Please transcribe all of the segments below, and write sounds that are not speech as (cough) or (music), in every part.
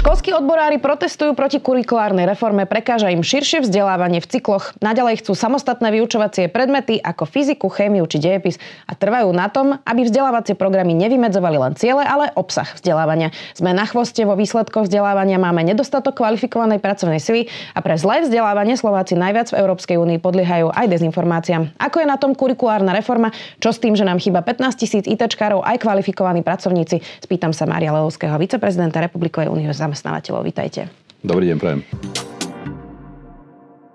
Školskí odborári protestujú proti kurikulárnej reforme, prekáža im širšie vzdelávanie v cykloch. Naďalej chcú samostatné vyučovacie predmety ako fyziku, chémiu či dejepis a trvajú na tom, aby vzdelávacie programy nevymedzovali len ciele, ale obsah vzdelávania. Sme na chvoste vo výsledkoch vzdelávania, máme nedostatok kvalifikovanej pracovnej sily a pre zlé vzdelávanie Slováci najviac v Európskej únii podliehajú aj dezinformáciám. Ako je na tom kurikulárna reforma? Čo s tým, že nám chýba 15 tisíc ITčkárov aj kvalifikovaní pracovníci? Spýtam sa Mária Leovského, viceprezidenta Republikovej únie zamestnávateľov. Vítajte. Dobrý deň, prajem.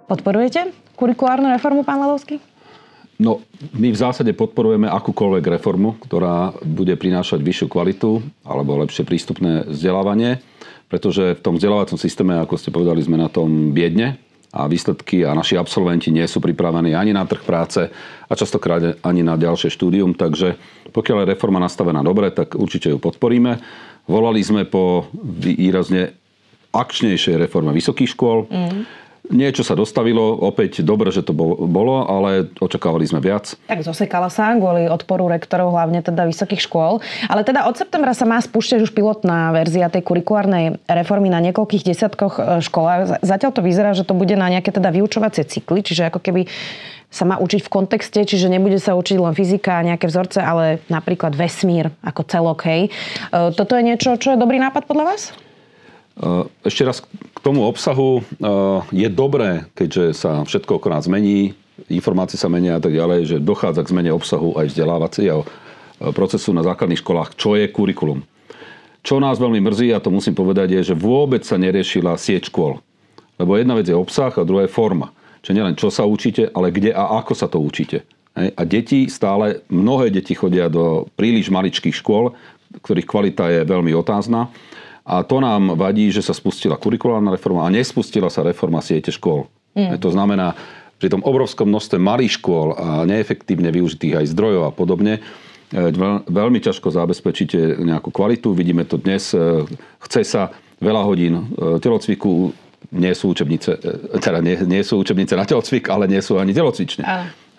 Podporujete kurikulárnu reformu, pán Lelovský? No, my v zásade podporujeme akúkoľvek reformu, ktorá bude prinášať vyššiu kvalitu alebo lepšie prístupné vzdelávanie, pretože v tom vzdelávacom systéme, ako ste povedali, sme na tom biedne a výsledky a naši absolventi nie sú pripravení ani na trh práce a častokrát ani na ďalšie štúdium, takže pokiaľ je reforma nastavená dobre, tak určite ju podporíme. Volali sme po výrazne akčnejšej reforme vysokých škôl. Mm. Niečo sa dostavilo, opäť dobre, že to bolo, ale očakávali sme viac. Tak zosekala sa kvôli odporu rektorov, hlavne teda vysokých škôl. Ale teda od septembra sa má spúšťať už pilotná verzia tej kurikulárnej reformy na niekoľkých desiatkoch e, školách. Zatiaľ to vyzerá, že to bude na nejaké teda vyučovacie cykly, čiže ako keby sa má učiť v kontexte, čiže nebude sa učiť len fyzika a nejaké vzorce, ale napríklad vesmír ako celok, hej. E, toto je niečo, čo je dobrý nápad podľa vás? E, ešte raz k tomu obsahu. E, je dobré, keďže sa všetko nás zmení, informácie sa menia a tak ďalej, že dochádza k zmene obsahu aj vzdelávacieho procesu na základných školách, čo je kurikulum. Čo nás veľmi mrzí, a to musím povedať, je, že vôbec sa neriešila sieť škôl. Lebo jedna vec je obsah a druhá je forma. Čiže nielen čo sa učíte, ale kde a ako sa to učíte. A deti stále, mnohé deti chodia do príliš maličkých škôl, ktorých kvalita je veľmi otázna. A to nám vadí, že sa spustila kurikulárna reforma a nespustila sa reforma siete škôl. Mm. To znamená, pri tom obrovskom množstve malých škôl a neefektívne využitých aj zdrojov a podobne, e, veľmi ťažko zabezpečíte nejakú kvalitu. Vidíme to dnes. E, chce sa veľa hodín e, telocviku, nie sú učebnice, teda nie, nie sú učebnice na telocvik, ale nie sú ani telocvične.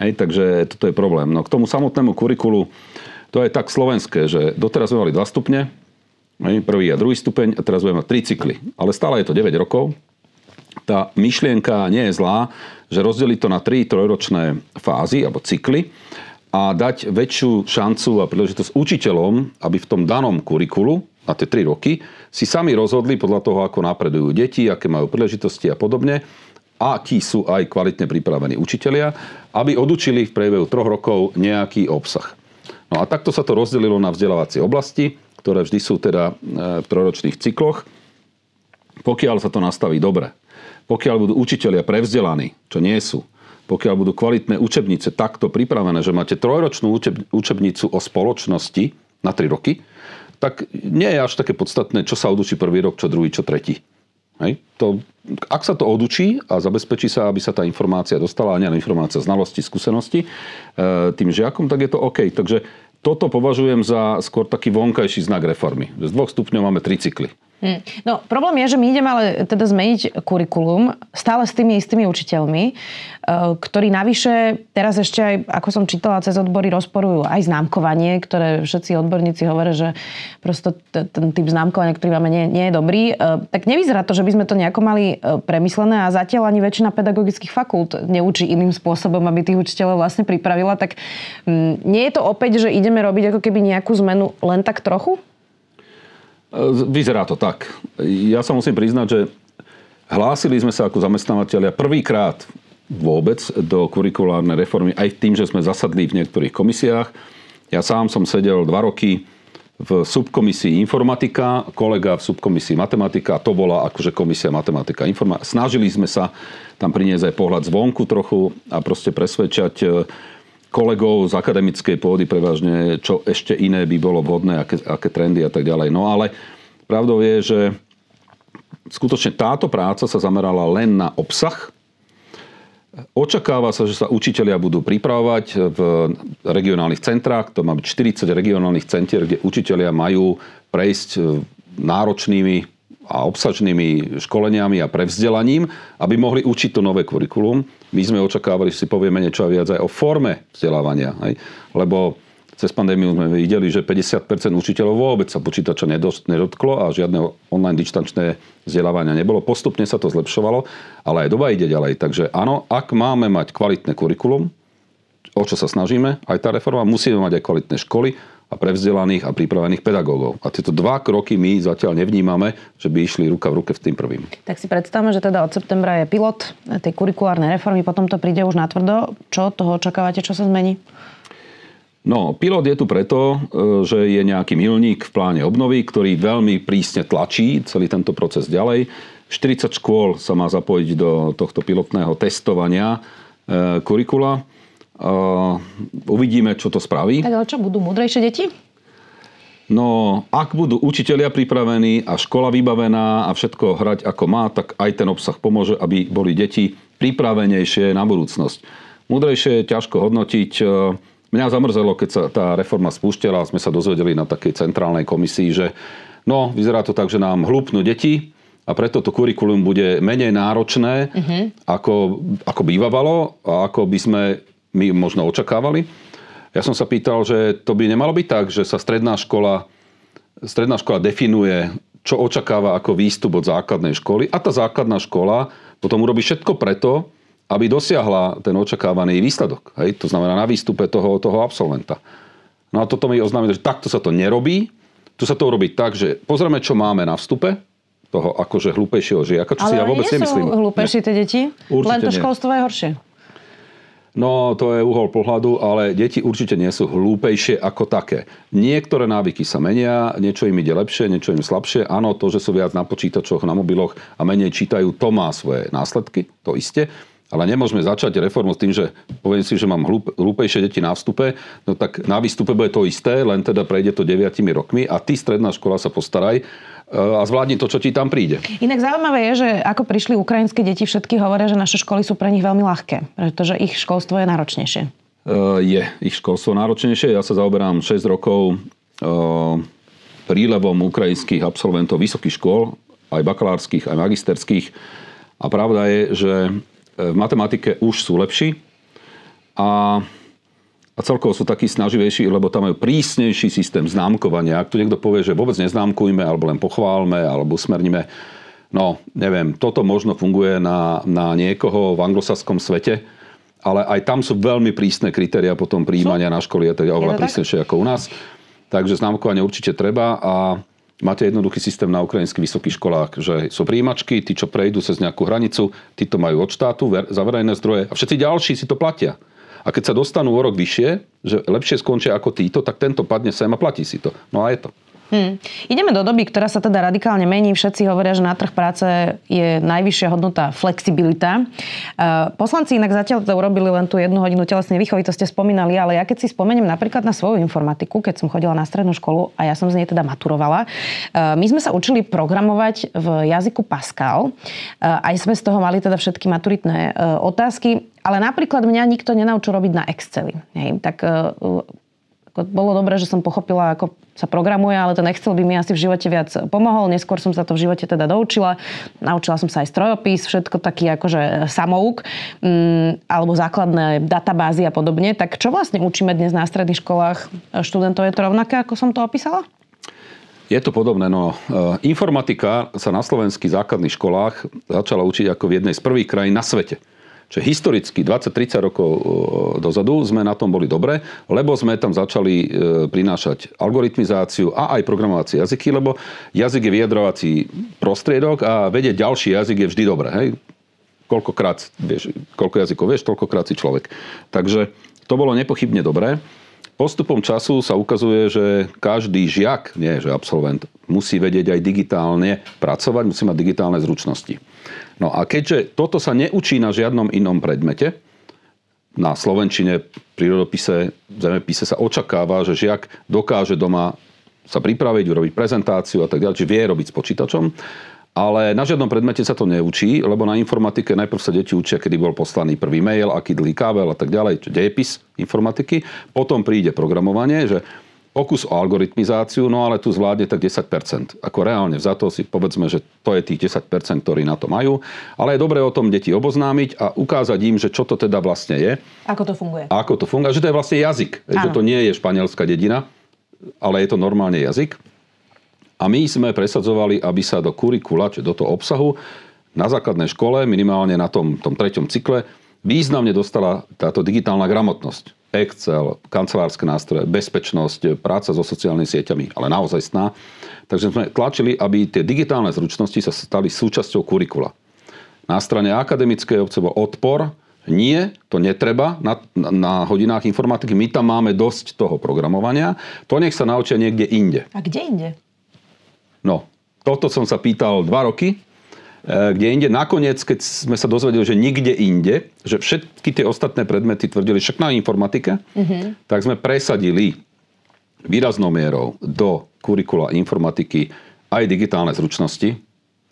Hej, takže toto je problém. No k tomu samotnému kurikulu, to je tak slovenské, že doteraz sme mali dva stupne, Prvý a druhý stupeň a teraz budeme mať tri cykly. Ale stále je to 9 rokov. Tá myšlienka nie je zlá, že rozdeliť to na tri trojročné fázy alebo cykly a dať väčšiu šancu a príležitosť učiteľom, aby v tom danom kurikulu na tie 3 roky si sami rozhodli podľa toho, ako napredujú deti, aké majú príležitosti a podobne, akí sú aj kvalitne pripravení učitelia, aby odučili v priebehu troch rokov nejaký obsah. No a takto sa to rozdelilo na vzdelávacie oblasti ktoré vždy sú teda e, v trojročných cykloch, pokiaľ sa to nastaví dobre, pokiaľ budú učitelia prevzdelaní, čo nie sú, pokiaľ budú kvalitné učebnice takto pripravené, že máte trojročnú učebnicu o spoločnosti na 3 roky, tak nie je až také podstatné, čo sa odučí prvý rok, čo druhý, čo tretí. Hej? To, ak sa to odučí a zabezpečí sa, aby sa tá informácia dostala, a nie informácia, znalosti, skúsenosti e, tým žiakom, tak je to OK. Takže toto považujem za skôr taký vonkajší znak reformy. Z dvoch stupňov máme tri cykly. Hmm. No, problém je, že my ideme ale teda zmeniť kurikulum stále s tými istými učiteľmi, e, ktorí navyše, teraz ešte aj, ako som čítala cez odbory, rozporujú aj známkovanie, ktoré všetci odborníci hovoria, že prosto ten typ známkovania, ktorý máme, nie, nie je dobrý. E, tak nevyzerá to, že by sme to nejako mali e, premyslené a zatiaľ ani väčšina pedagogických fakult neučí iným spôsobom, aby tých učiteľov vlastne pripravila. Tak mm, nie je to opäť, že ideme robiť ako keby nejakú zmenu len tak trochu? Vyzerá to tak. Ja sa musím priznať, že hlásili sme sa ako zamestnávateľia prvýkrát vôbec do kurikulárnej reformy, aj tým, že sme zasadli v niektorých komisiách. Ja sám som sedel dva roky v subkomisii informatika, kolega v subkomisii matematika, to bola akože komisia matematika informa- Snažili sme sa tam priniesť aj pohľad zvonku trochu a proste presvedčať kolegov z akademickej pôdy prevažne, čo ešte iné by bolo vhodné, aké, aké trendy a tak ďalej. No ale pravdou je, že skutočne táto práca sa zamerala len na obsah. Očakáva sa, že sa učitelia budú pripravovať v regionálnych centrách. To má byť 40 regionálnych centier, kde učitelia majú prejsť náročnými a obsažnými školeniami a prevzdelaním, aby mohli učiť to nové kurikulum. My sme očakávali, že si povieme niečo viac aj o forme vzdelávania. Hej? Lebo cez pandémiu sme videli, že 50% učiteľov vôbec sa počítača nedotklo a žiadne online distančné vzdelávania nebolo. Postupne sa to zlepšovalo, ale aj doba ide ďalej. Takže áno, ak máme mať kvalitné kurikulum, o čo sa snažíme, aj tá reforma, musíme mať aj kvalitné školy, a prevzdelaných a pripravených pedagógov. A tieto dva kroky my zatiaľ nevnímame, že by išli ruka v ruke s tým prvým. Tak si predstavme, že teda od septembra je pilot tej kurikulárnej reformy, potom to príde už na tvrdo. Čo toho očakávate, čo sa zmení? No, pilot je tu preto, e, že je nejaký milník v pláne obnovy, ktorý veľmi prísne tlačí celý tento proces ďalej. 40 škôl sa má zapojiť do tohto pilotného testovania e, kurikula. Uh, uvidíme, čo to spraví. Tak ale čo, budú múdrejšie deti? No, ak budú učitelia pripravení a škola vybavená a všetko hrať ako má, tak aj ten obsah pomôže, aby boli deti pripravenejšie na budúcnosť. Múdrejšie je ťažko hodnotiť. Mňa zamrzelo, keď sa tá reforma spúšťala a sme sa dozvedeli na takej centrálnej komisii, že no, vyzerá to tak, že nám hlúpnú deti, a preto to kurikulum bude menej náročné, uh-huh. ako, ako bývalo a ako by sme my možno očakávali. Ja som sa pýtal, že to by nemalo byť tak, že sa stredná škola, stredná škola definuje, čo očakáva ako výstup od základnej školy a tá základná škola potom urobí všetko preto, aby dosiahla ten očakávaný výsledok. Hej? To znamená na výstupe toho, toho absolventa. No a toto mi oznámili, že takto sa to nerobí. Tu sa to robí tak, že pozrieme, čo máme na vstupe, toho akože hlúpejšieho žiaka, čo Ale si ja vôbec nemyslím. Ale hlúpejšie tie deti? Určite Len to nie. školstvo je horšie. No, to je uhol pohľadu, ale deti určite nie sú hlúpejšie ako také. Niektoré návyky sa menia, niečo im ide lepšie, niečo im slabšie. Áno, to, že sú viac na počítačoch, na mobiloch a menej čítajú, to má svoje následky, to isté. Ale nemôžeme začať reformu s tým, že poviem si, že mám hlúpejšie deti na vstupe, no tak na výstupe bude to isté, len teda prejde to 9 rokmi a ty, stredná škola, sa postaraj, a zvládni to, čo ti tam príde. Inak zaujímavé je, že ako prišli ukrajinské deti, všetky hovoria, že naše školy sú pre nich veľmi ľahké, pretože ich školstvo je náročnejšie. Uh, je ich školstvo náročnejšie. Ja sa zaoberám 6 rokov uh, prílevom ukrajinských absolventov vysokých škôl, aj bakalárskych, aj magisterských. A pravda je, že v matematike už sú lepší a a celkovo sú takí snaživejší, lebo tam majú prísnejší systém známkovania. Ak tu niekto povie, že vôbec neznámkujme, alebo len pochválme, alebo smerníme, no neviem, toto možno funguje na, na niekoho v anglosaskom svete, ale aj tam sú veľmi prísne kritéria potom príjmania na školy, je to oveľa prísnejšie ako u nás. Takže známkovanie určite treba a máte jednoduchý systém na ukrajinských vysokých školách, že sú príjimačky, tí, čo prejdú cez nejakú hranicu, tí to majú od štátu, za verejné zdroje a všetci ďalší si to platia. A keď sa dostanú o rok vyššie, že lepšie skončia ako títo, tak tento padne sem a platí si to. No a je to. Hmm. Ideme do doby, ktorá sa teda radikálne mení. Všetci hovoria, že na trh práce je najvyššia hodnota flexibilita. Uh, poslanci inak zatiaľ to urobili len tú jednu hodinu telesnej výchovy, to ste spomínali, ale ja keď si spomeniem napríklad na svoju informatiku, keď som chodila na strednú školu a ja som z nej teda maturovala, uh, my sme sa učili programovať v jazyku Pascal. Uh, aj sme z toho mali teda všetky maturitné otázky, ale napríklad mňa nikto nenaučil robiť na Exceli. Hej, tak bolo dobré, že som pochopila, ako sa programuje, ale ten Excel by mi asi v živote viac pomohol. Neskôr som sa to v živote teda doučila. Naučila som sa aj strojopis, všetko taký akože samouk, mm, alebo základné databázy a podobne. Tak čo vlastne učíme dnes na stredných školách študentov? Je to rovnaké, ako som to opísala? Je to podobné. No, e, informatika sa na slovenských základných školách začala učiť ako v jednej z prvých krajín na svete. Čiže historicky 20-30 rokov dozadu sme na tom boli dobre, lebo sme tam začali e, prinášať algoritmizáciu a aj programovacie jazyky, lebo jazyk je vyjadrovací prostriedok a vedieť ďalší jazyk je vždy dobré. Hej? Koľkokrát vieš, koľko jazykov vieš, toľkokrát si človek. Takže to bolo nepochybne dobré. Postupom času sa ukazuje, že každý žiak, nie že absolvent, musí vedieť aj digitálne pracovať, musí mať digitálne zručnosti. No a keďže toto sa neučí na žiadnom inom predmete, na slovenčine, prírodopise, zemepise sa očakáva, že žiak dokáže doma sa pripraviť, urobiť prezentáciu a tak ďalej, či vie robiť s počítačom. Ale na žiadnom predmete sa to neučí, lebo na informatike najprv sa deti učia, kedy bol poslaný prvý mail, aký dlhý kábel a tak ďalej, čo dejepis informatiky. Potom príde programovanie, že pokus o algoritmizáciu, no ale tu zvládne tak 10%. Ako reálne za to si povedzme, že to je tých 10%, ktorí na to majú. Ale je dobré o tom deti oboznámiť a ukázať im, že čo to teda vlastne je. Ako to funguje. A ako to funguje, že to je vlastne jazyk. Áno. Že to nie je španielská dedina, ale je to normálne jazyk. A my sme presadzovali, aby sa do kurikula, či do toho obsahu, na základnej škole, minimálne na tom, tom treťom cykle, významne dostala táto digitálna gramotnosť. Excel, kancelárske nástroje, bezpečnosť, práca so sociálnymi sieťami, ale naozaj sná. Takže sme tlačili, aby tie digitálne zručnosti sa stali súčasťou kurikula. Na strane akademickej obce bol odpor, nie, to netreba na, na, na hodinách informatiky, my tam máme dosť toho programovania, to nech sa naučia niekde inde. A kde inde? No, toto som sa pýtal dva roky, Eh, kde inde. Nakoniec, keď sme sa dozvedeli, že nikde inde, že všetky tie ostatné predmety tvrdili však na informatike, mm-hmm. tak sme presadili výraznou mierou do kurikula informatiky aj digitálne zručnosti.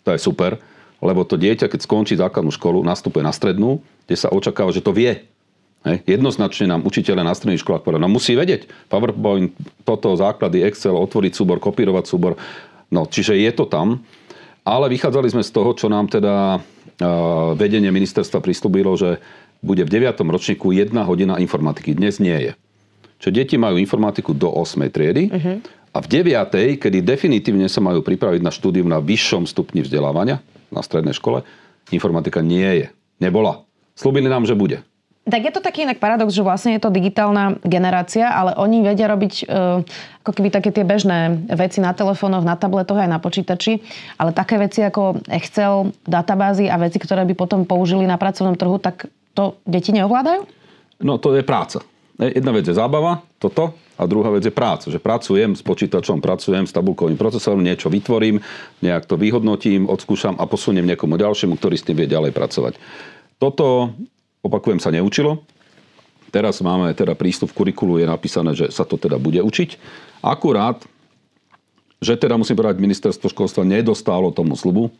To je super, lebo to dieťa, keď skončí základnú školu, nastupuje na strednú, kde sa očakáva, že to vie. Hej. Jednoznačne nám učiteľe na stredných školách povedali, no musí vedieť PowerPoint, toto základy Excel, otvoriť súbor, kopírovať súbor. No, čiže je to tam. Ale vychádzali sme z toho, čo nám teda vedenie ministerstva prislúbilo, že bude v 9. ročníku jedna hodina informatiky. Dnes nie je. Čo deti majú informatiku do 8. triedy uh-huh. a v 9. kedy definitívne sa majú pripraviť na štúdium na vyššom stupni vzdelávania na strednej škole, informatika nie je. Nebola. Slúbili nám, že bude. Tak je to taký inak paradox, že vlastne je to digitálna generácia, ale oni vedia robiť e, ako keby také tie bežné veci na telefónoch, na tabletoch aj na počítači, ale také veci ako Excel, databázy a veci, ktoré by potom použili na pracovnom trhu, tak to deti neovládajú? No to je práca. E, jedna vec je zábava, toto, a druhá vec je práca. Že pracujem s počítačom, pracujem s tabulkovým procesorom, niečo vytvorím, nejak to vyhodnotím, odskúšam a posuniem niekomu ďalšiemu, ktorý s tým vie ďalej pracovať. Toto opakujem, sa neučilo. Teraz máme teda prístup v kurikulu, je napísané, že sa to teda bude učiť. Akurát, že teda musím povedať, ministerstvo školstva nedostálo tomu slubu,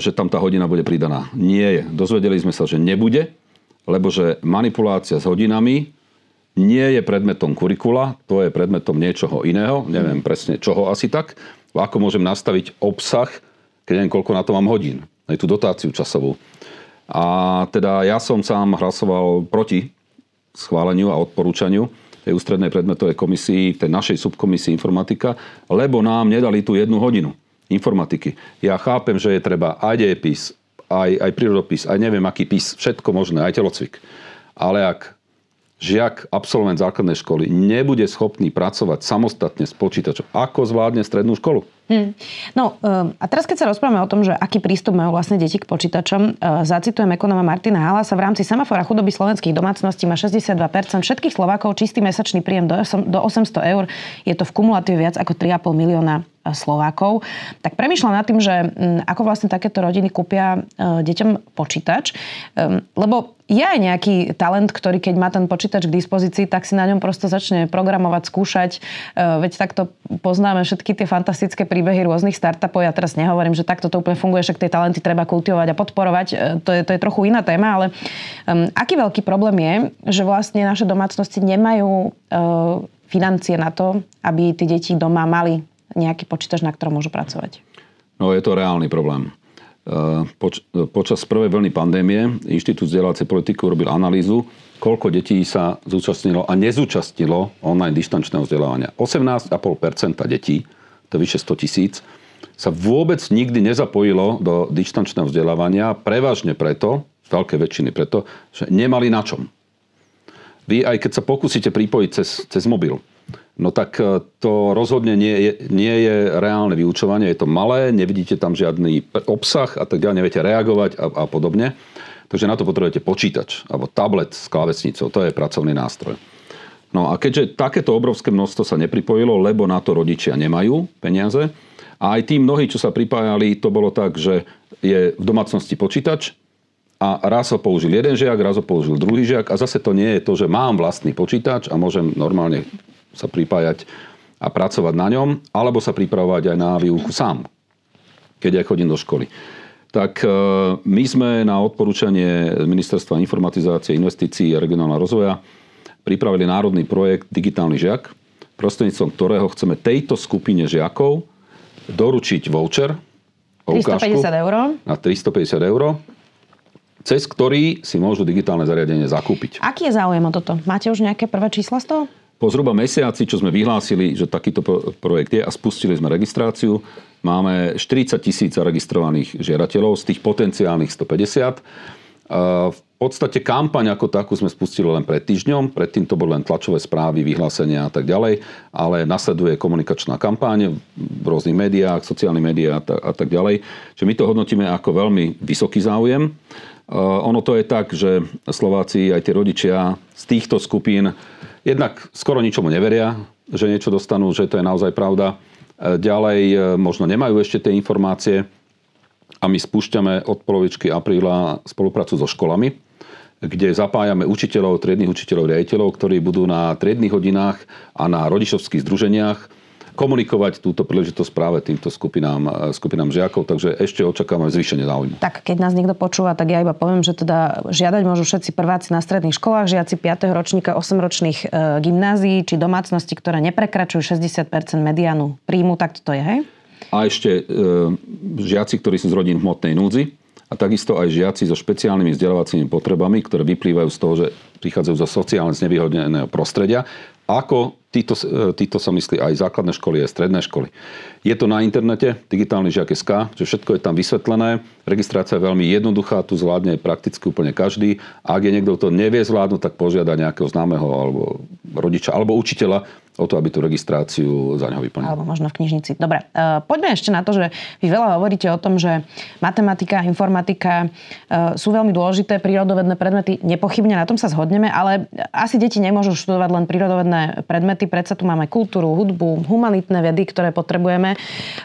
že tam tá hodina bude pridaná. Nie je. Dozvedeli sme sa, že nebude, lebo že manipulácia s hodinami nie je predmetom kurikula, to je predmetom niečoho iného, neviem presne čoho asi tak. Ako môžem nastaviť obsah, keď neviem, koľko na to mám hodín. Aj tú dotáciu časovú. A teda ja som sám hlasoval proti schváleniu a odporúčaniu tej ústrednej predmetovej komisii, tej našej subkomisii informatika, lebo nám nedali tú jednu hodinu informatiky. Ja chápem, že je treba aj dejepis, aj, aj prírodopis, aj neviem aký pis, všetko možné, aj telocvik. Ale ak žiak, absolvent základnej školy nebude schopný pracovať samostatne s počítačom, ako zvládne strednú školu? Hmm. No ehm, a teraz, keď sa rozprávame o tom, že aký prístup majú vlastne deti k počítačom, e, zacitujem ekonóma Martina Halasa, v rámci samafora chudoby slovenských domácností má 62% všetkých Slovákov čistý mesačný príjem do 800 eur. Je to v kumulátive viac ako 3,5 milióna Slovákov, tak premyšľam nad tým, že mm, ako vlastne takéto rodiny kúpia e, deťom počítač. Ehm, lebo je aj nejaký talent, ktorý keď má ten počítač k dispozícii, tak si na ňom prosto začne programovať, skúšať. Veď takto poznáme všetky tie fantastické príbehy rôznych startupov. Ja teraz nehovorím, že takto to úplne funguje, však tie talenty treba kultivovať a podporovať. E, to je, to je trochu iná téma, ale um, aký veľký problém je, že vlastne naše domácnosti nemajú uh, financie na to, aby tí deti doma mali nejaký počítač, na ktorom môžu pracovať? No je to reálny problém. E, poč- počas prvej vlny pandémie Inštitút vzdelávacej politiky urobil analýzu, koľko detí sa zúčastnilo a nezúčastnilo online distančného vzdelávania. 18,5% detí, to je vyše 100 tisíc, sa vôbec nikdy nezapojilo do distančného vzdelávania, prevažne preto, z veľkej väčšiny preto, že nemali na čom. Vy aj keď sa pokúsite pripojiť cez, cez mobil, No tak e, to rozhodne nie je, nie je reálne vyučovanie, je to malé, nevidíte tam žiadny obsah a tak ďalej, neviete reagovať a, a podobne. Takže na to potrebujete počítač alebo tablet s klávesnicou, to je pracovný nástroj. No a keďže takéto obrovské množstvo sa nepripojilo, lebo na to rodičia nemajú peniaze, a aj tí mnohí, čo sa pripájali, to bolo tak, že je v domácnosti počítač a raz ho použil jeden žiak, raz ho použil druhý žiak a zase to nie je to, že mám vlastný počítač a môžem normálne sa pripájať a pracovať na ňom, alebo sa pripravovať aj na výuku sám, keď aj chodím do školy. Tak e, my sme na odporúčanie Ministerstva informatizácie, investícií a regionálneho rozvoja pripravili národný projekt Digitálny žiak. prostredníctvom ktorého chceme tejto skupine žiakov doručiť voucher, 350 eur. Na 350 eur, cez ktorý si môžu digitálne zariadenie zakúpiť. Aký je záujem o toto? Máte už nejaké prvé čísla z toho? Po zhruba mesiaci, čo sme vyhlásili, že takýto projekt je a spustili sme registráciu, máme 40 tisíc zaregistrovaných žiadateľov, z tých potenciálnych 150. V podstate kampaň ako takú sme spustili len pred týždňom, predtým to boli len tlačové správy, vyhlásenia a tak ďalej, ale nasleduje komunikačná kampaň v rôznych médiách, sociálnych médiách a tak ďalej. Čiže my to hodnotíme ako veľmi vysoký záujem. Ono to je tak, že Slováci, aj tie rodičia z týchto skupín jednak skoro ničomu neveria, že niečo dostanú, že to je naozaj pravda. E, ďalej e, možno nemajú ešte tie informácie a my spúšťame od polovičky apríla spoluprácu so školami, kde zapájame učiteľov, triednych učiteľov, riaditeľov, ktorí budú na triednych hodinách a na rodičovských združeniach komunikovať túto príležitosť práve týmto skupinám, e, skupinám žiakov, takže ešte očakávame zvýšenie záujmu. Tak keď nás niekto počúva, tak ja iba poviem, že teda žiadať môžu všetci prváci na stredných školách, žiaci 5. ročníka 8-ročných e, gymnázií či domácnosti, ktoré neprekračujú 60% medianu príjmu, tak to je, hej? A ešte e, žiaci, ktorí sú z rodín hmotnej núdzi, a takisto aj žiaci so špeciálnymi vzdelávacími potrebami, ktoré vyplývajú z toho, že prichádzajú zo sociálne znevýhodneného prostredia ako títo, e, títo sa myslí aj základné školy, aj stredné školy. Je to na internete, digitálny žiak.sk, že všetko je tam vysvetlené. Registrácia je veľmi jednoduchá, tu zvládne prakticky úplne každý. A ak je niekto, kto nevie zvládnuť, tak požiada nejakého známeho alebo rodiča alebo učiteľa o to, aby tú registráciu za neho vyplnil. Alebo možno v knižnici. Dobre, uh, poďme ešte na to, že vy veľa hovoríte o tom, že matematika, informatika uh, sú veľmi dôležité, prírodovedné predmety, nepochybne na tom sa zhodneme, ale asi deti nemôžu študovať len prírodovedné predmety, predsa tu máme kultúru, hudbu, humanitné vedy, ktoré potrebujeme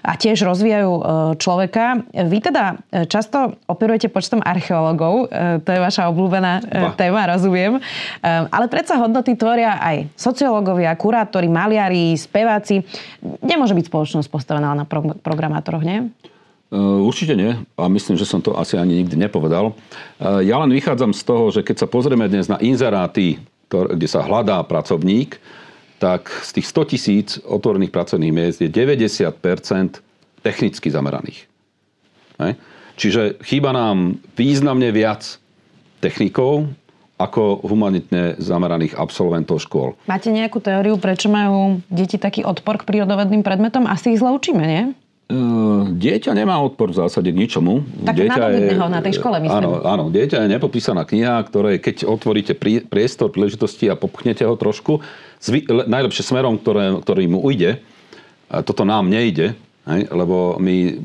a tiež rozvíjajú uh, človeka. Vy teda často operujete počtom archeológov, to je vaša obľúbená téma, rozumiem, ale predsa hodnoty tvoria aj sociológovia, kurátori, maliari, speváci. Nemôže byť spoločnosť postavená na pro- programátoroch, nie? E, určite nie. A myslím, že som to asi ani nikdy nepovedal. E, ja len vychádzam z toho, že keď sa pozrieme dnes na inzeráty, kde sa hľadá pracovník, tak z tých 100 tisíc otvorených pracovných miest je 90% technicky zameraných. Čiže chýba nám významne viac technikov, ako humanitne zameraných absolventov škôl. Máte nejakú teóriu, prečo majú deti taký odpor k prírodovedným predmetom? Asi ich zle učíme, nie? E, dieťa nemá odpor v zásade k ničomu. Tak dieťa je, na tej škole, myslím. Áno, áno, dieťa je nepopísaná kniha, ktoré keď otvoríte priestor, príležitosti a popchnete ho trošku, zvy, najlepšie smerom, ktoré, ktorý mu ujde, a toto nám nejde, hej, lebo my,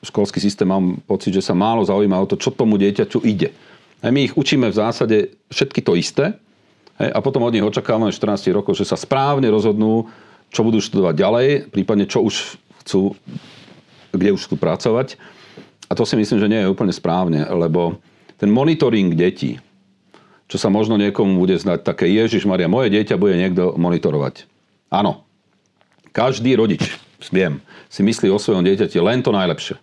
školský systém, mám pocit, že sa málo zaujíma o to, čo tomu dieťaťu ide. A my ich učíme v zásade všetky to isté hej, a potom od nich očakávame 14 rokov, že sa správne rozhodnú, čo budú študovať ďalej, prípadne čo už chcú, kde už chcú pracovať. A to si myslím, že nie je úplne správne, lebo ten monitoring detí, čo sa možno niekomu bude znať také, Ježiš Maria, moje dieťa bude niekto monitorovať. Áno, každý rodič, viem, si myslí o svojom dieťati len to najlepšie.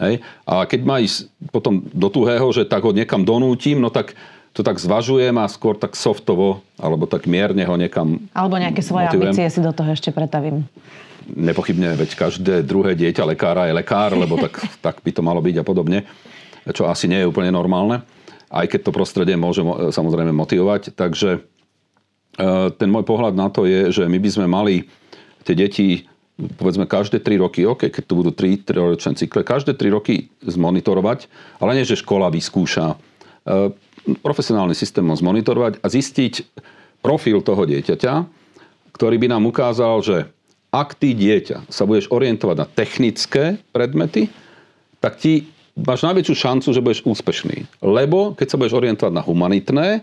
Hej? A keď má ísť potom do tuhého, že tak ho niekam donútim, no tak to tak zvažujem a skôr tak softovo, alebo tak mierne ho niekam Alebo nejaké svoje motivujem. ambície si do toho ešte pretavím. Nepochybne, veď každé druhé dieťa lekára je lekár, lebo tak, (laughs) tak by to malo byť a podobne, čo asi nie je úplne normálne, aj keď to prostredie môže samozrejme motivovať. Takže e, ten môj pohľad na to je, že my by sme mali tie deti povedzme každé 3 roky, OK, keď tu budú 3 ročné cykle, každé 3 roky zmonitorovať, ale nie, že škola vyskúša. E, profesionálny systém zmonitorovať a zistiť profil toho dieťaťa, ktorý by nám ukázal, že ak ty dieťa sa budeš orientovať na technické predmety, tak ti máš najväčšiu šancu, že budeš úspešný. Lebo keď sa budeš orientovať na humanitné,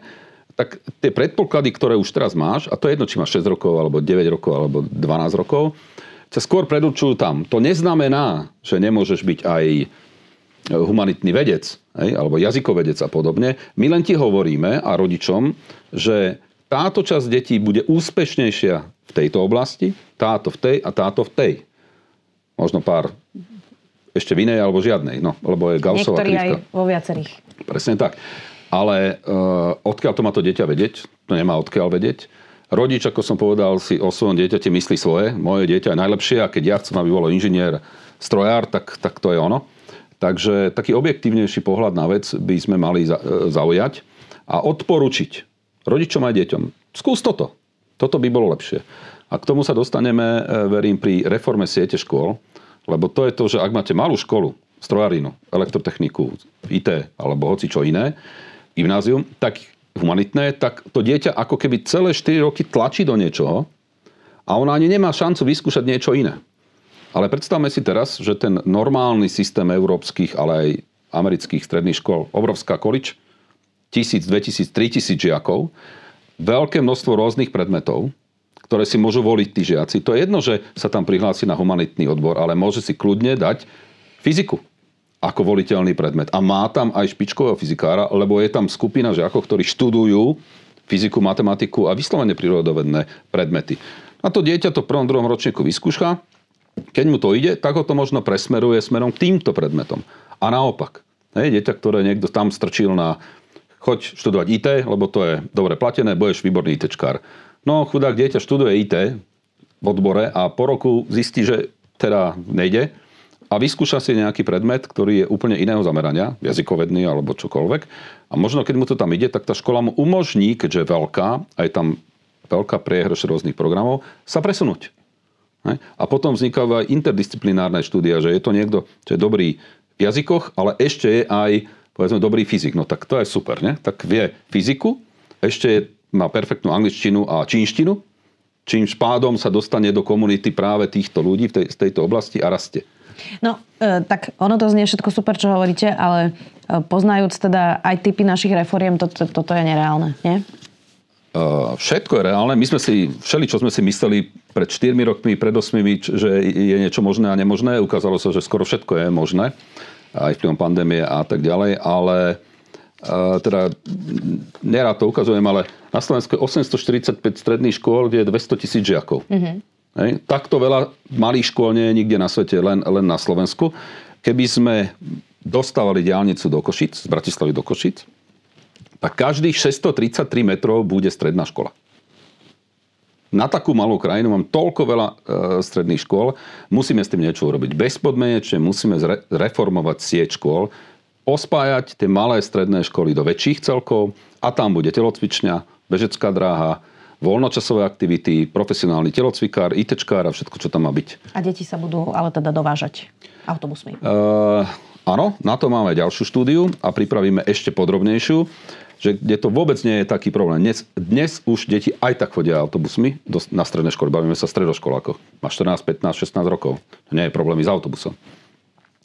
tak tie predpoklady, ktoré už teraz máš, a to je jedno, či máš 6 rokov, alebo 9 rokov, alebo 12 rokov, sa skôr predurčujú tam. To neznamená, že nemôžeš byť aj humanitný vedec, alebo jazykovedec a podobne. My len ti hovoríme a rodičom, že táto časť detí bude úspešnejšia v tejto oblasti, táto v tej a táto v tej. Možno pár ešte v inej alebo žiadnej, no, lebo je Gaussová Niektorí krivka. aj vo viacerých. Presne tak. Ale uh, odkiaľ to má to dieťa vedieť? To nemá odkiaľ vedieť. Rodič, ako som povedal, si o svojom dieťate myslí svoje. Moje dieťa je najlepšie a keď ja chcem, aby bolo inžinier, strojár, tak, tak to je ono. Takže taký objektívnejší pohľad na vec by sme mali zaujať a odporučiť rodičom aj deťom. Skús toto. Toto by bolo lepšie. A k tomu sa dostaneme, e, verím, pri reforme siete škôl, lebo to je to, že ak máte malú školu, strojarinu, elektrotechniku, IT alebo hoci čo iné, gymnázium, tak humanitné, tak to dieťa ako keby celé 4 roky tlačí do niečoho a ona ani nemá šancu vyskúšať niečo iné. Ale predstavme si teraz, že ten normálny systém európskych, ale aj amerických stredných škôl, obrovská količ, 1000, 2000, 3000 žiakov, veľké množstvo rôznych predmetov, ktoré si môžu voliť tí žiaci. To je jedno, že sa tam prihlási na humanitný odbor, ale môže si kľudne dať fyziku ako voliteľný predmet. A má tam aj špičkového fyzikára, lebo je tam skupina žiakov, ktorí študujú fyziku, matematiku a vyslovene prírodovedné predmety. A to dieťa to v prvom, druhom ročníku vyskúša. Keď mu to ide, tak ho to možno presmeruje smerom k týmto predmetom. A naopak. Hej, dieťa, ktoré niekto tam strčil na choď študovať IT, lebo to je dobre platené, budeš výborný ITčkár. No chudák dieťa študuje IT v odbore a po roku zistí, že teda nejde, a vyskúša si nejaký predmet, ktorý je úplne iného zamerania, jazykovedný alebo čokoľvek. A možno keď mu to tam ide, tak tá škola mu umožní, keďže je veľká, aj tam veľká priehrš rôznych programov, sa presunúť. A potom vznikajú aj interdisciplinárne štúdia, že je to niekto, čo je dobrý v jazykoch, ale ešte je aj povedzme dobrý fyzik. No tak to je super, ne? Tak vie fyziku, ešte má perfektnú angličtinu a čínštinu, čím pádom sa dostane do komunity práve týchto ľudí v tej, z tejto oblasti a rastie. No, e, tak ono to znie všetko super, čo hovoríte, ale e, poznajúc teda aj typy našich reforiem, to, to, toto je nereálne, nie? Uh, všetko je reálne. My sme si, všeli, čo sme si mysleli pred 4 rokmi, pred 8, že je niečo možné a nemožné, ukázalo sa, že skoro všetko je možné, aj vplyvom pandémie a tak ďalej, ale uh, teda nerád to ukazujem, ale na Slovensku je 845 stredných škôl, kde je 200 tisíc žiakov. Uh-huh. Hej. Takto veľa malých škôl nie je nikde na svete, len, len na Slovensku. Keby sme dostávali diálnicu do Košic, z Bratislavy do Košic, tak každých 633 metrov bude stredná škola. Na takú malú krajinu mám toľko veľa e, stredných škôl, musíme s tým niečo urobiť. Bezpodmenečne musíme zreformovať sieť škôl, ospájať tie malé stredné školy do väčších celkov a tam bude telocvičňa, bežecká dráha, voľnočasové aktivity, profesionálny telocvikár, ITčkár a všetko, čo tam má byť. A deti sa budú ale teda dovážať autobusmi? Uh, áno, na to máme ďalšiu štúdiu a pripravíme ešte podrobnejšiu, že kde to vôbec nie je taký problém. Dnes, dnes už deti aj tak chodia autobusmi do, na stredné školy. Bavíme sa o stredoškolákoch. Má 14, 15, 16 rokov. To nie je problémy s autobusom.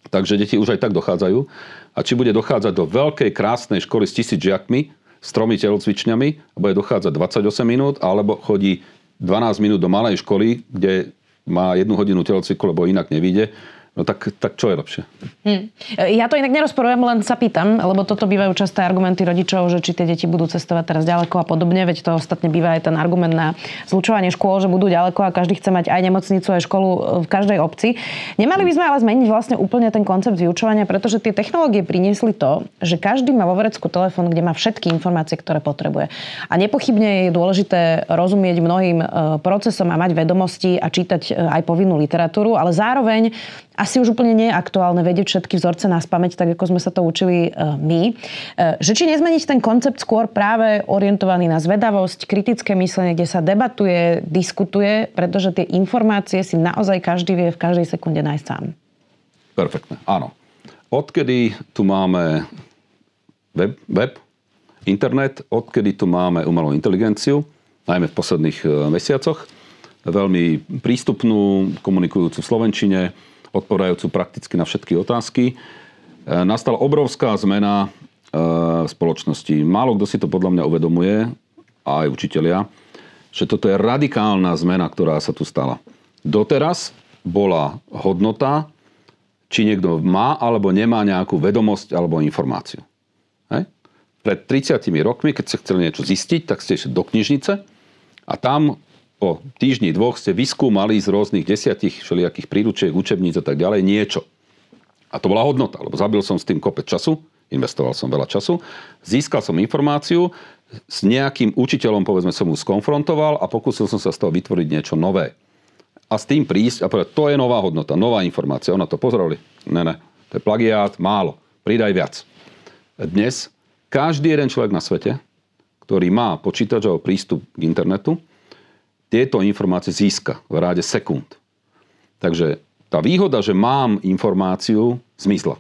Takže deti už aj tak dochádzajú. A či bude dochádzať do veľkej, krásnej školy s tisíc žiakmi, s tromi telocvičňami a bude dochádzať 28 minút, alebo chodí 12 minút do malej školy, kde má jednu hodinu telocviklu, lebo inak nevíde No tak, tak čo je lepšie? Hm. Ja to inak nerozporujem, len sa pýtam, lebo toto bývajú časté argumenty rodičov, že či tie deti budú cestovať teraz ďaleko a podobne, veď to ostatne býva aj ten argument na zlučovanie škôl, že budú ďaleko a každý chce mať aj nemocnicu, aj školu v každej obci. Nemali by sme ale zmeniť vlastne úplne ten koncept vyučovania, pretože tie technológie priniesli to, že každý má vo vrecku telefón, kde má všetky informácie, ktoré potrebuje. A nepochybne je dôležité rozumieť mnohým e, procesom a mať vedomosti a čítať e, aj povinnú literatúru, ale zároveň asi už úplne nie je aktuálne vedieť všetky vzorce na spameť, tak ako sme sa to učili e, my. E, že či nezmeniť ten koncept skôr práve orientovaný na zvedavosť, kritické myslenie, kde sa debatuje, diskutuje, pretože tie informácie si naozaj každý vie v každej sekunde nájsť sám. Perfektne, áno. Odkedy tu máme web, web, internet, odkedy tu máme umelú inteligenciu, najmä v posledných e, mesiacoch, veľmi prístupnú, komunikujúcu v Slovenčine, odpovedajúcu prakticky na všetky otázky. E, nastala obrovská zmena e, v spoločnosti. Málo kto si to podľa mňa uvedomuje, aj učitelia, že toto je radikálna zmena, ktorá sa tu stala. Doteraz bola hodnota, či niekto má alebo nemá nejakú vedomosť alebo informáciu. Hej? Pred 30 rokmi, keď ste chceli niečo zistiť, tak ste išli do knižnice a tam po týždni, dvoch ste vyskúmali z rôznych desiatich všelijakých príručiek, učebníc a tak ďalej niečo. A to bola hodnota, lebo zabil som s tým kopec času, investoval som veľa času, získal som informáciu, s nejakým učiteľom, povedzme, som mu skonfrontoval a pokúsil som sa z toho vytvoriť niečo nové. A s tým prísť a povedať, to je nová hodnota, nová informácia. Ona to pozreli. Ne, ne, to je plagiát, málo. Pridaj viac. Dnes každý jeden človek na svete, ktorý má počítač alebo prístup k internetu, tieto informácie získa v ráde sekúnd. Takže tá výhoda, že mám informáciu, zmizla.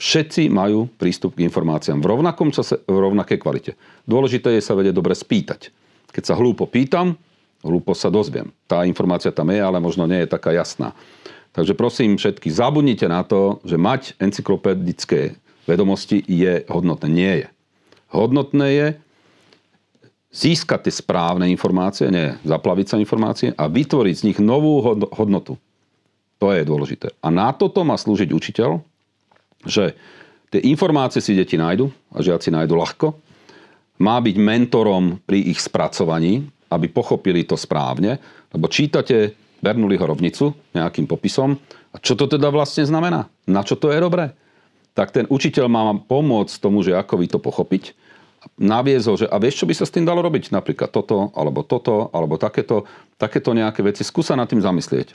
Všetci majú prístup k informáciám v rovnakom čase, v rovnakej kvalite. Dôležité je sa vedieť dobre spýtať. Keď sa hlúpo pýtam, hlúpo sa dozviem. Tá informácia tam je, ale možno nie je taká jasná. Takže prosím všetky, zabudnite na to, že mať encyklopedické vedomosti je hodnotné. Nie je. Hodnotné je získať tie správne informácie, nie zaplaviť sa informácie a vytvoriť z nich novú hodnotu. To je dôležité. A na toto má slúžiť učiteľ, že tie informácie si deti nájdu a žiaci nájdu ľahko. Má byť mentorom pri ich spracovaní, aby pochopili to správne, lebo čítate Bernoulliho rovnicu nejakým popisom a čo to teda vlastne znamená? Na čo to je dobré? Tak ten učiteľ má pomôcť tomu, že ako vy to pochopiť, naviesť ho, že a vieš, čo by sa s tým dalo robiť? Napríklad toto, alebo toto, alebo takéto, takéto nejaké veci. Skúsa nad tým zamyslieť.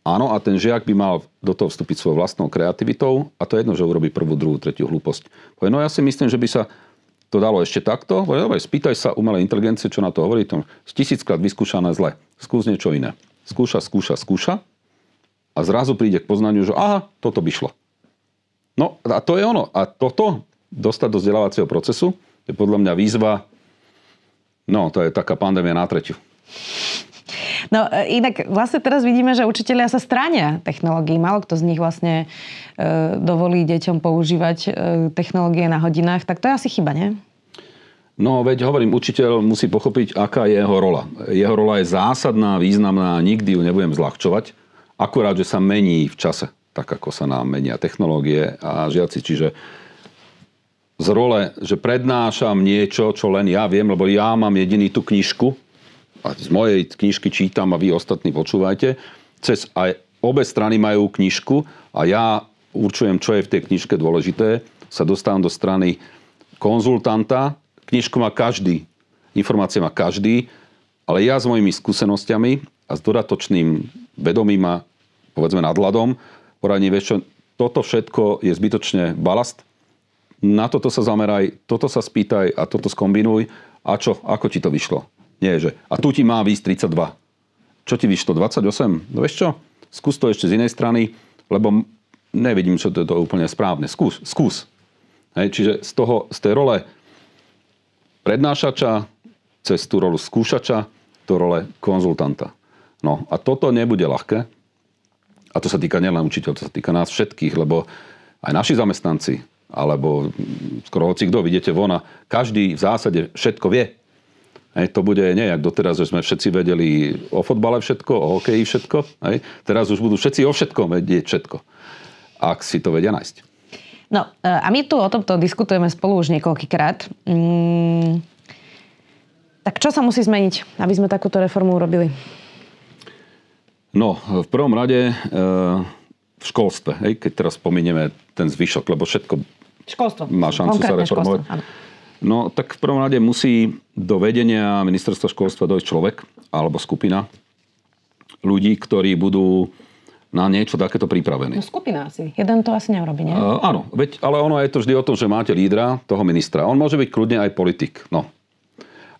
Áno, a ten žiak by mal do toho vstúpiť svojou vlastnou kreativitou a to je jedno, že urobí prvú, druhú, tretiu hlúposť. No ja si myslím, že by sa to dalo ešte takto. Dobre, spýtaj sa umelej inteligencie, čo na to hovorí. To tisíckrát vyskúšané zle. Skús niečo iné. Skúša, skúša, skúša a zrazu príde k poznaniu, že aha, toto by šlo. No a to je ono. A toto dostať do vzdelávacieho procesu je podľa mňa výzva, no to je taká pandémia na tretiu. No e, inak vlastne teraz vidíme, že učiteľia sa stránia technológií. Málo kto z nich vlastne e, dovolí deťom používať e, technológie na hodinách. Tak to je asi chyba, nie? No veď hovorím, učiteľ musí pochopiť, aká je jeho rola. Jeho rola je zásadná, významná, nikdy ju nebudem zľahčovať. Akurát, že sa mení v čase, tak ako sa nám menia technológie a žiaci. Čiže z role, že prednášam niečo, čo len ja viem, lebo ja mám jediný tú knižku, a z mojej knižky čítam a vy ostatní počúvajte, cez aj obe strany majú knižku a ja určujem, čo je v tej knižke dôležité, sa dostávam do strany konzultanta, knižku má každý, informácie má každý, ale ja s mojimi skúsenostiami a s dodatočným vedomím a povedzme nadhľadom, poradím, vieš čo, toto všetko je zbytočne balast, na toto sa zameraj, toto sa spýtaj a toto skombinuj a čo, ako ti to vyšlo. Nie, že a tu ti má výsť 32. Čo ti vyšlo? 28? No vieš čo? Skús to ešte z inej strany, lebo nevidím, čo to je to úplne správne. Skús, skús. Hej, čiže z, toho, z tej role prednášača cez tú rolu skúšača do role konzultanta. No a toto nebude ľahké. A to sa týka nielen učiteľov, to sa týka nás všetkých, lebo aj naši zamestnanci, alebo skoro hoci kto, vidíte von a každý v zásade všetko vie. Hej, to bude nie jak doteraz, že sme všetci vedeli o fotbale všetko, o hokeji všetko. Hej. Teraz už budú všetci o všetkom vedieť všetko. Ak si to vedia nájsť. No e, a my tu o tomto diskutujeme spolu už niekoľkýkrát. Mm, tak čo sa musí zmeniť, aby sme takúto reformu urobili? No, v prvom rade e, v školstve, hej, keď teraz spomíneme ten zvyšok, lebo všetko Školstvo. má šancu sa reformovať. Školstvo, áno. No tak v prvom rade musí do vedenia ministerstva školstva dojsť človek alebo skupina ľudí, ktorí budú na niečo takéto pripravení. No skupina asi. Jeden to asi neurobi, nie? Uh, áno, veď, ale ono je to vždy o tom, že máte lídra, toho ministra. On môže byť kľudne aj politik. No.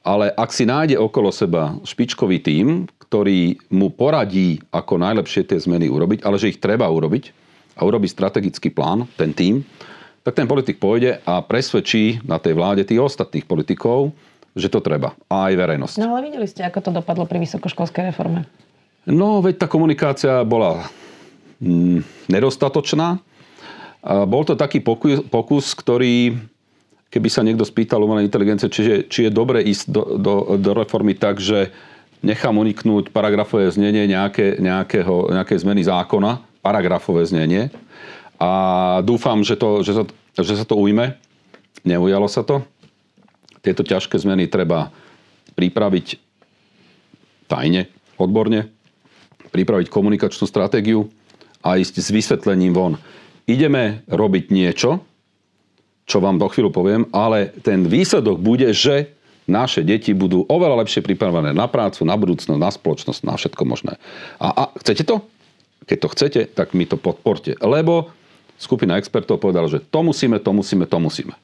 Ale ak si nájde okolo seba špičkový tím, ktorý mu poradí, ako najlepšie tie zmeny urobiť, ale že ich treba urobiť a urobiť strategický plán, ten tím, tak ten politik pôjde a presvedčí na tej vláde tých ostatných politikov, že to treba. A aj verejnosť. No ale videli ste, ako to dopadlo pri vysokoškolskej reforme. No, veď tá komunikácia bola mm, nedostatočná. A bol to taký pokus, pokus, ktorý, keby sa niekto spýtal umelej inteligencie, či, či je dobre ísť do, do, do reformy tak, že nechám uniknúť paragrafové znenie nejaké, nejakého, nejaké zmeny zákona, paragrafové znenie, a dúfam, že, to, že, sa, že sa to ujme. Neujalo sa to. Tieto ťažké zmeny treba pripraviť tajne, odborne, pripraviť komunikačnú stratégiu a ísť s vysvetlením von. Ideme robiť niečo, čo vám do chvíľu poviem, ale ten výsledok bude, že naše deti budú oveľa lepšie pripravené na prácu, na budúcnosť, na spoločnosť, na všetko možné. A, a chcete to? Keď to chcete, tak mi to podporte. Lebo skupina expertov povedala, že to musíme, to musíme, to musíme.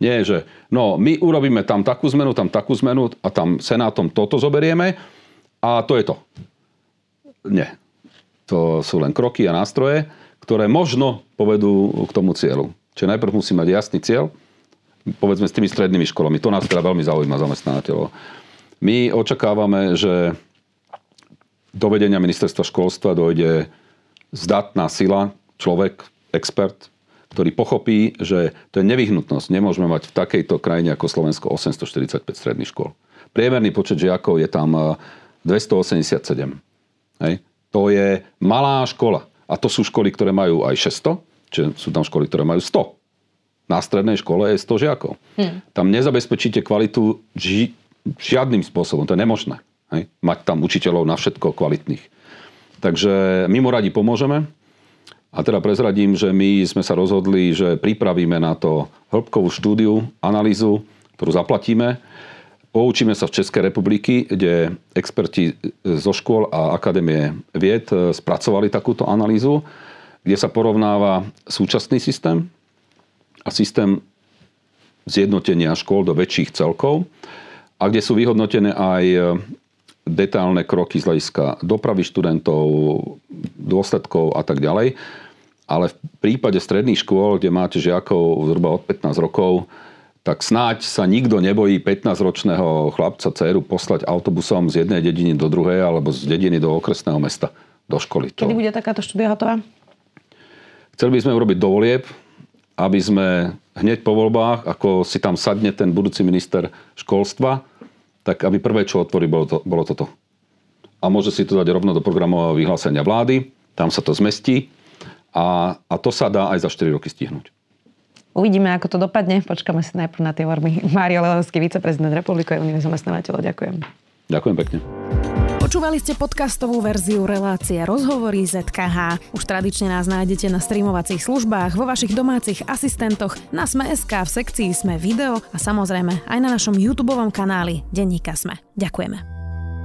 Nie, že no, my urobíme tam takú zmenu, tam takú zmenu a tam senátom toto zoberieme a to je to. Nie. To sú len kroky a nástroje, ktoré možno povedú k tomu cieľu. Čiže najprv musí mať jasný cieľ, povedzme s tými strednými školami. To nás teda veľmi zaujíma zamestnávateľov. My očakávame, že do vedenia ministerstva školstva dojde zdatná sila, človek, expert, ktorý pochopí, že to je nevyhnutnosť. Nemôžeme mať v takejto krajine ako Slovensko 845 stredných škôl. Priemerný počet žiakov je tam 287. Eh, Hej. To je malá škola. A to sú školy, ktoré majú aj 600, čiže sú tam školy, ktoré majú 100. Na strednej škole je 100 žiakov. Hmm. Tam nezabezpečíte kvalitu ži- žiadnym spôsobom. To je nemožné. Hej. Mať tam učiteľov na všetko kvalitných. Takže my mu radi pomôžeme. A teda prezradím, že my sme sa rozhodli, že pripravíme na to hĺbkovú štúdiu, analýzu, ktorú zaplatíme. Poučíme sa v Českej republiky, kde experti zo škôl a akadémie vied spracovali takúto analýzu, kde sa porovnáva súčasný systém a systém zjednotenia škôl do väčších celkov a kde sú vyhodnotené aj detálne kroky z hľadiska dopravy študentov, dôsledkov a tak ďalej. Ale v prípade stredných škôl, kde máte žiakov zhruba od 15 rokov, tak snáď sa nikto nebojí 15-ročného chlapca, dceru poslať autobusom z jednej dediny do druhej alebo z dediny do okresného mesta do školy. Kedy bude takáto štúdia hotová? Chceli by sme urobiť dovolieb, aby sme hneď po voľbách, ako si tam sadne ten budúci minister školstva, tak aby prvé, čo otvorí, bolo, to, bolo toto. A môže si to dať rovno do programového vyhlásenia vlády, tam sa to zmestí a, a to sa dá aj za 4 roky stihnúť. Uvidíme, ako to dopadne. Počkáme si najprv na tie vorby. Mário Lehovský, viceprezident Republiky Unie zamestnávateľov. Ďakujem. Ďakujem pekne. Počúvali ste podcastovú verziu relácie Rozhovory ZKH. Už tradične nás nájdete na streamovacích službách, vo vašich domácich asistentoch, na Sme.sk, v sekcii Sme video a samozrejme aj na našom YouTube kanáli Denníka Sme. Ďakujeme.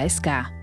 HSK.